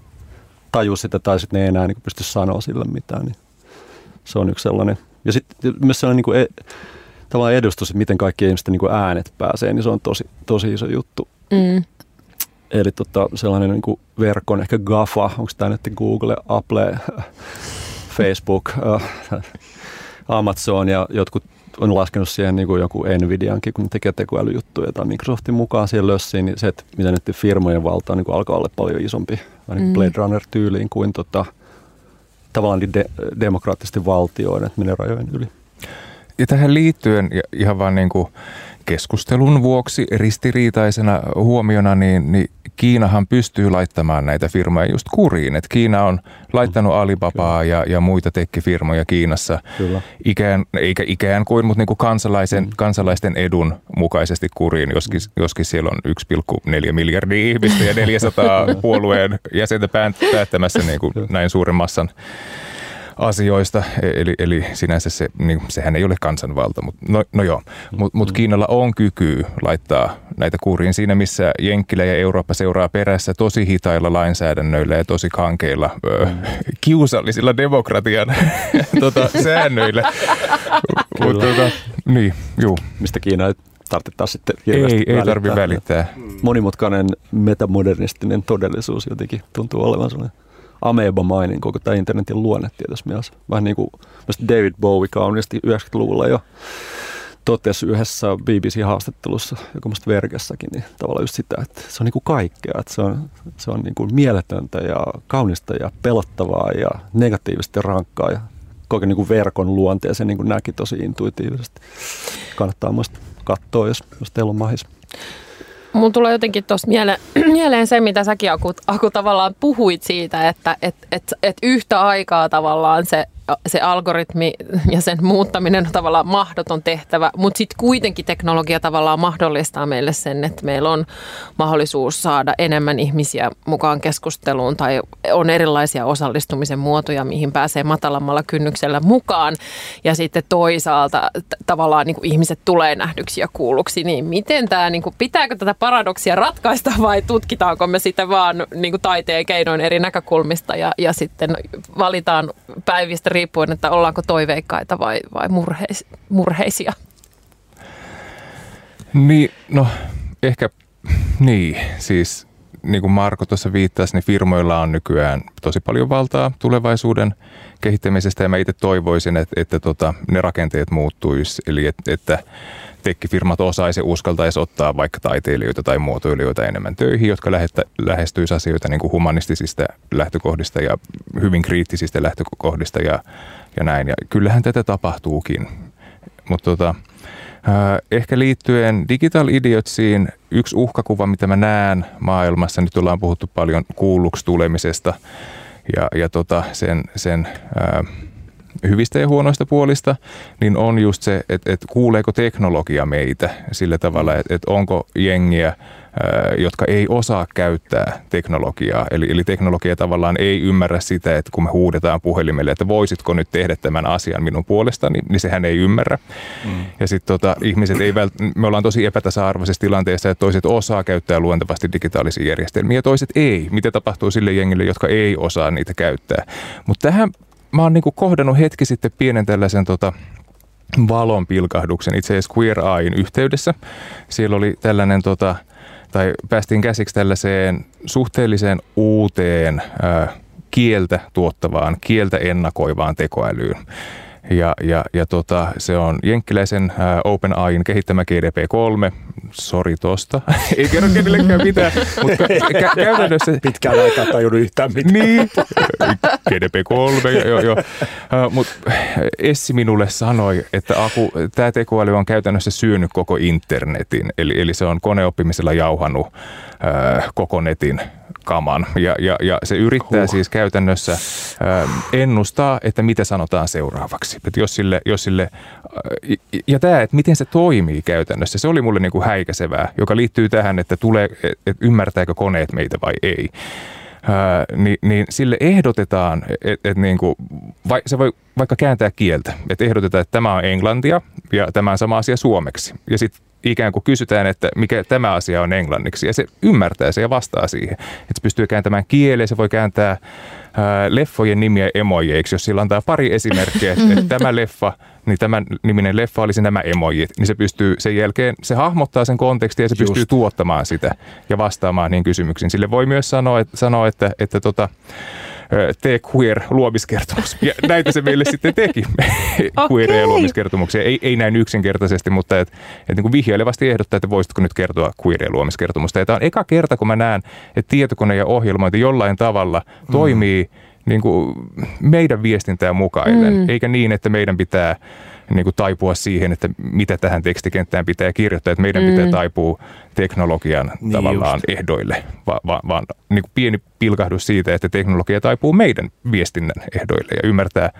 tajus sitä, tai sitten ne ei enää niin kuin pysty sanoa sille mitään. Niin se on yksi sellainen Ja sitten myös se on niin kuin e, tavallaan edustus, että miten kaikki ihmisten niin kuin äänet pääsee, niin se on tosi, tosi iso juttu.
Mm.
Eli tota, sellainen niin kuin verkon, ehkä GAFA, onko tämä nyt Google, Apple, Facebook, äh, Amazon ja jotkut on laskenut siihen niin kuin joku Nvidiankin, kun ne tekee tekoälyjuttuja tai Microsoftin mukaan siihen lössiin, niin se, että mitä nyt firmojen valta on, niin kuin alkaa olla paljon isompi niin mm. Blade Runner-tyyliin kuin tota, tavallaan niin de- demokraattisesti valtioiden, että menee rajojen yli.
Ja tähän liittyen ihan vaan niin kuin keskustelun vuoksi ristiriitaisena huomiona, niin, niin Kiinahan pystyy laittamaan näitä firmoja just kuriin. Et Kiina on laittanut Alibabaa ja, ja muita tekkifirmoja Kiinassa Kyllä. ikään, eikä ikään kuin, mutta niin kuin kansalaisen, mm. kansalaisten edun mukaisesti kuriin, joskin, joskin siellä on 1,4 miljardia ihmistä ja 400 puolueen jäsentä päättämässä niin kuin näin suuren massan asioista, e- eli, eli sinänsä se, niin, sehän ei ole kansanvalta, mutta no, no joo, mutta mut Kiinalla on kyky laittaa näitä kuriin siinä, missä Jenkkilä ja Eurooppa seuraa perässä tosi hitailla lainsäädännöillä ja tosi kankeilla ö, kiusallisilla demokratian tota, säännöillä.
Mutta tota,
niin, juu.
Mistä Kiina ei tarvitse taas sitten
Ei, ei tarvitse välittää.
Monimutkainen metamodernistinen todellisuus jotenkin tuntuu olevan sellainen ameba-mainin koko tämä internetin luonne tietysti mielessä. Vähän niin kuin David Bowie kauniisti 90-luvulla jo totesi yhdessä BBC-haastattelussa, joka musta verkessäkin, niin tavallaan just sitä, että se on niin kuin kaikkea. Että se on, se on niin kuin mieletöntä ja kaunista ja pelottavaa ja negatiivista ja rankkaa ja koko niin kuin verkon luonteeseen niin kuin näki tosi intuitiivisesti. Kannattaa muista katsoa, jos, jos teillä on mahis.
Mulla tulee jotenkin tuosta mieleen, mieleen se, mitä säkin Aku, Aku tavallaan puhuit siitä, että et, et, et yhtä aikaa tavallaan se se algoritmi ja sen muuttaminen on tavallaan mahdoton tehtävä, mutta sitten kuitenkin teknologia tavallaan mahdollistaa meille sen, että meillä on mahdollisuus saada enemmän ihmisiä mukaan keskusteluun tai on erilaisia osallistumisen muotoja, mihin pääsee matalammalla kynnyksellä mukaan. Ja sitten toisaalta t- tavallaan niin kuin ihmiset tulee nähdyksi ja kuulluksi, niin miten tämä, niin kuin, pitääkö tätä paradoksia ratkaista vai tutkitaanko me sitä vaan niin kuin taiteen keinoin eri näkökulmista ja, ja sitten valitaan päivistä riippuen, että ollaanko toiveikkaita vai, vai murheis, murheisia.
Niin, no ehkä niin, siis niin kuin Marko tuossa viittasi, niin firmoilla on nykyään tosi paljon valtaa tulevaisuuden kehittämisestä ja mä itse toivoisin, että, että tota, ne rakenteet muuttuisi, eli että, että tekkifirmat osaisi uskaltaisi ottaa vaikka taiteilijoita tai muotoilijoita enemmän töihin, jotka lähettä, lähestyisi asioita niin kuin humanistisista lähtökohdista ja hyvin kriittisistä lähtökohdista ja, ja näin. Ja kyllähän tätä tapahtuukin. Mutta tota, ehkä liittyen Digital Idiotsiin, yksi uhkakuva, mitä mä näen maailmassa, nyt ollaan puhuttu paljon kuulluksi tulemisesta ja, ja tota, sen, sen ää, hyvistä ja huonoista puolista, niin on just se, että, että kuuleeko teknologia meitä sillä tavalla, että, että onko jengiä, jotka ei osaa käyttää teknologiaa. Eli, eli teknologia tavallaan ei ymmärrä sitä, että kun me huudetaan puhelimelle, että voisitko nyt tehdä tämän asian minun puolestani, niin sehän ei ymmärrä. Mm. Ja sitten tota, ihmiset ei vält- me ollaan tosi epätasa-arvoisessa tilanteessa, että toiset osaa käyttää luontevasti digitaalisia järjestelmiä ja toiset ei. Mitä tapahtuu sille jengille, jotka ei osaa niitä käyttää? Mutta tähän mä oon niinku kohdannut hetki sitten pienen tällaisen tota, valon pilkahduksen itse asiassa Queer Eyein yhteydessä. Siellä oli tällainen, tota, tai päästiin käsiksi tällaiseen suhteelliseen uuteen ää, kieltä tuottavaan, kieltä ennakoivaan tekoälyyn. Ja, ja, ja tota, se on jenkkiläisen uh, OpenAIin kehittämä GDP3. Sori tosta. Ei kerro kenellekään mitään, mutta kä- käytännössä...
Pitkään aikaa tajunnut yhtään mitään.
Niin, GDP3, jo, jo. Uh, mutta Essi minulle sanoi, että Aku, tämä tekoäly on käytännössä syönyt koko internetin. Eli, eli se on koneoppimisella jauhannut uh, koko netin kaman. Ja, ja, ja se yrittää huh. siis käytännössä ä, ennustaa, että mitä sanotaan seuraavaksi. Että jos sille, jos sille, ja, ja tämä, että miten se toimii käytännössä, se oli mulle niin kuin häikäisevää, joka liittyy tähän, että tulee, että ymmärtääkö koneet meitä vai ei. Ää, niin, niin sille ehdotetaan, että et niin kuin, vai, se voi vaikka kääntää kieltä. Että ehdotetaan, että tämä on englantia, ja tämä on sama asia suomeksi. Ja sitten ikään kuin kysytään, että mikä tämä asia on englanniksi. Ja se ymmärtää se ja vastaa siihen. Että se pystyy kääntämään kieleen, se voi kääntää ää, leffojen nimiä emojeiksi, jos sillä antaa pari esimerkkiä, että, että tämä leffa, niin tämän niminen leffa olisi nämä emojit, niin se pystyy sen jälkeen, se hahmottaa sen kontekstin ja se Just. pystyy tuottamaan sitä ja vastaamaan niin kysymyksiin. Sille voi myös sanoa, että, sanoa, että, että tota, tee queer-luomiskertomus. Ja näitä se meille sitten teki, queer luomiskertomuksia. Ei, ei näin yksinkertaisesti, mutta et, et niin kuin vihjailevasti ehdottaa, että voisitko nyt kertoa queer luomiskertomusta. Ja tämä on eka kerta, kun mä näen, että tietokone ja ohjelmointi jollain tavalla mm. toimii niin kuin meidän viestintää mukaillen, mm. eikä niin, että meidän pitää niin kuin taipua siihen, että mitä tähän tekstikenttään pitää kirjoittaa, että meidän mm. pitää taipua teknologian niin tavallaan just. ehdoille, Va, va, vaan niin kuin pieni pilkahdus siitä, että teknologia taipuu meidän viestinnän ehdoille ja ymmärtää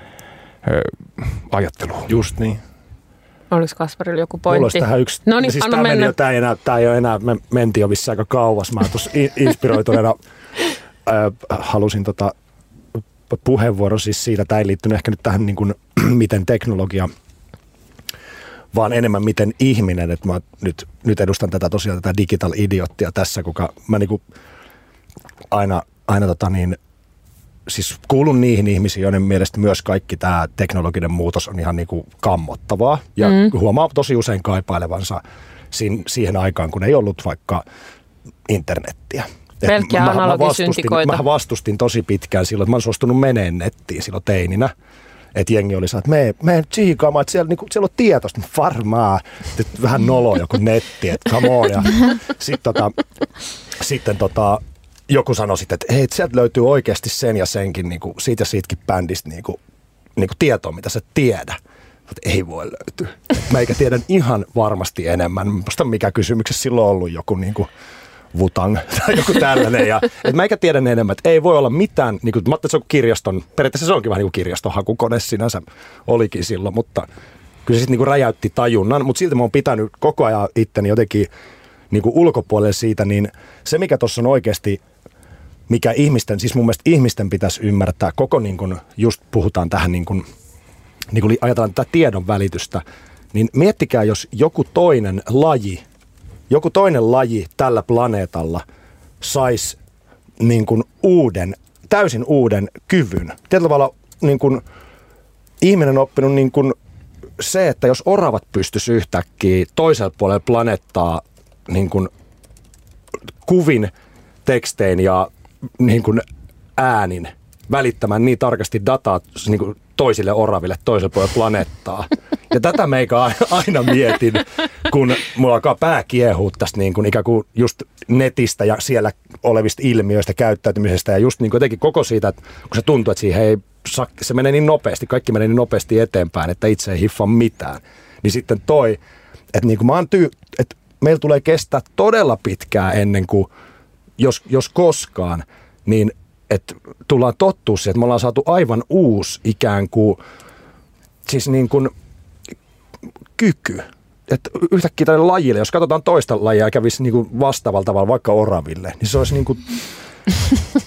ö, ajattelua.
Just niin.
Oliko Kasparilla joku pointti?
Mulla olisi tähän yksi,
no niin,
siis
tämä, mennä.
Jo, tämä, ei enää, tämä ei ole enää, me mentiin jo missä aika kauas. Mä tuossa inspiroituneena halusin tota puheenvuoro siis siitä, tämä ei liittynyt ehkä nyt tähän niin kuin, miten teknologia – vaan enemmän miten ihminen, että mä nyt, nyt edustan tätä tosiaan tätä digital idiottia tässä, kuka mä niinku aina, aina tota niin, siis kuulun niihin ihmisiin, joiden mielestä myös kaikki tämä teknologinen muutos on ihan niinku kammottavaa ja mm. huomaa tosi usein kaipailevansa siihen, siihen aikaan, kun ei ollut vaikka internettiä.
Pelkkiä
mä, mä, vastustin, mä vastustin tosi pitkään silloin, että mä oon suostunut meneen nettiin silloin teininä että jengi oli että me, me tsiikaamaan, että siellä, niinku, siellä on tietoista, varmaa, että vähän nolo joku netti, että come on. Ja sit, tota, sitten tota, joku sanoi sitten, että hei, sieltä löytyy oikeasti sen ja senkin, niinku, siitä ja siitäkin bändistä niinku, niinku tietoa, mitä sä tiedä. Että ei voi löytyä. Mä eikä tiedän ihan varmasti enemmän. Musta mikä kysymyksessä silloin ollut joku niinku, Wutang tai joku tällainen. Ja, et mä eikä tiedä enemmän, että ei voi olla mitään, niin kuin, mä että se on kirjaston, periaatteessa se onkin vähän niin kuin kirjaston hakukone sinänsä olikin silloin, mutta kyllä se sitten niin räjäytti tajunnan, mutta silti mä oon pitänyt koko ajan itteni jotenkin niin kuin ulkopuolelle siitä, niin se mikä tuossa on oikeasti mikä ihmisten, siis mun mielestä ihmisten pitäisi ymmärtää, koko niin kuin, just puhutaan tähän niin kuin, niin kuin ajatellaan tätä tiedon välitystä, niin miettikää, jos joku toinen laji joku toinen laji tällä planeetalla saisi niin kuin uuden, täysin uuden kyvyn. Tietyllä tavalla niin kuin ihminen on oppinut niin kuin se, että jos oravat pystyisi yhtäkkiä toisella puolella planeettaa niin kuin kuvin, tekstein ja niin kuin äänin välittämään niin tarkasti dataa niin kuin toisille oraville toiselle puolelle planeettaa. Ja tätä meikä aina mietin, kun mulla alkaa pää kiehua tästä niin kuin ikään kuin just netistä ja siellä olevista ilmiöistä, käyttäytymisestä ja just niin kuin jotenkin koko siitä, että kun se tuntuu, että siihen ei, se menee niin nopeasti, kaikki menee niin nopeasti eteenpäin, että itse ei hiffa mitään. Niin sitten toi, että niin kuin mä oon tyy, että meillä tulee kestää todella pitkään ennen kuin, jos, jos koskaan, niin että tullaan tottua siihen, että me ollaan saatu aivan uusi ikään kuin, siis niin kuin kyky. Että yhtäkkiä tälle lajille, jos katsotaan toista lajia ja kävisi niin kuin vastaavalla tavalla vaikka oraville, niin se olisi niin kuin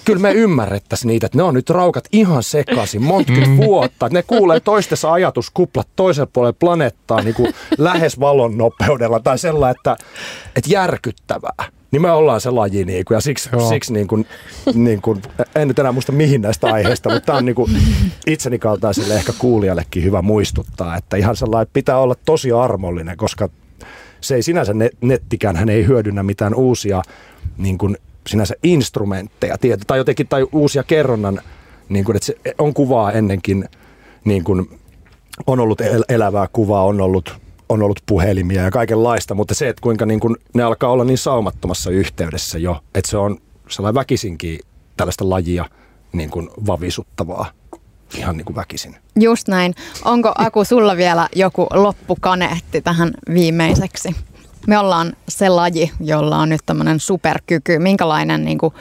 kyllä me ymmärrettäisiin niitä, että ne on nyt raukat ihan sekaisin montkymmentä mm. vuotta. Ne kuulee toistensa ajatuskuplat toisella puolella planeettaa niin kuin lähes valon nopeudella tai sellainen, että, että järkyttävää niin me ollaan se laji niin kuin, ja siksi, siksi niin kuin, niin kuin, en nyt enää muista mihin näistä aiheista, mutta tämä on niin kuin itseni kaltaiselle ehkä kuulijallekin hyvä muistuttaa, että ihan sellainen pitää olla tosi armollinen, koska se ei sinänsä nettikään, hän ei hyödynnä mitään uusia niin kuin sinänsä instrumentteja tietä, tai jotenkin tai uusia kerronnan, niin kuin, että se on kuvaa ennenkin, niin kuin, on ollut elävää kuvaa, on ollut on ollut puhelimia ja kaikenlaista, mutta se, että kuinka niin kuin ne alkaa olla niin saumattomassa yhteydessä jo, että se on sellainen väkisinkin tällaista lajia niin kuin vavisuttavaa ihan niin kuin väkisin.
Just näin. Onko Aku sulla vielä joku loppukaneetti tähän viimeiseksi? Me ollaan se laji, jolla on nyt tämmöinen superkyky. Minkälainen niin kuin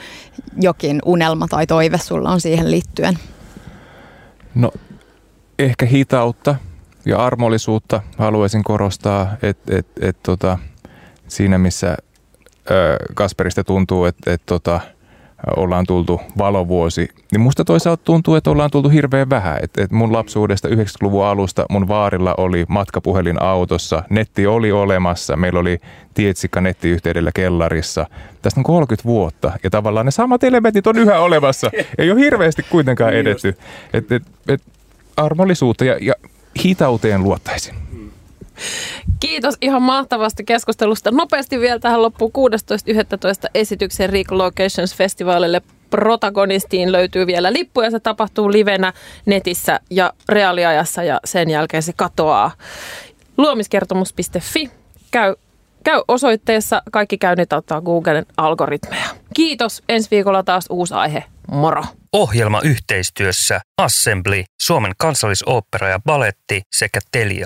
jokin unelma tai toive sulla on siihen liittyen?
No ehkä hitautta ja armollisuutta haluaisin korostaa, että et, et, tota, siinä missä ö, Kasperista tuntuu, että et, tota, ollaan tultu valovuosi, niin musta toisaalta tuntuu, että ollaan tultu hirveän vähän. Et, et mun lapsuudesta 90-luvun alusta mun vaarilla oli matkapuhelin autossa, netti oli olemassa, meillä oli tietsikka nettiyhteydellä kellarissa. Tästä on 30 vuotta ja tavallaan ne samat elementit on yhä olemassa. Ei ole hirveästi kuitenkaan niin edetty. Et, et, et, armollisuutta ja, ja hitauteen luottaisin.
Kiitos ihan mahtavasta keskustelusta. Nopeasti vielä tähän loppuun 16.11. esityksen Rico Locations Festivalille protagonistiin löytyy vielä lippuja. Se tapahtuu livenä netissä ja reaaliajassa ja sen jälkeen se katoaa. Luomiskertomus.fi. Käy, käy osoitteessa. Kaikki käynnit auttaa Googlen algoritmeja. Kiitos. Ensi viikolla taas uusi aihe. Moro!
Ohjelma yhteistyössä Assembly, Suomen kansallisooppera ja baletti sekä Telia.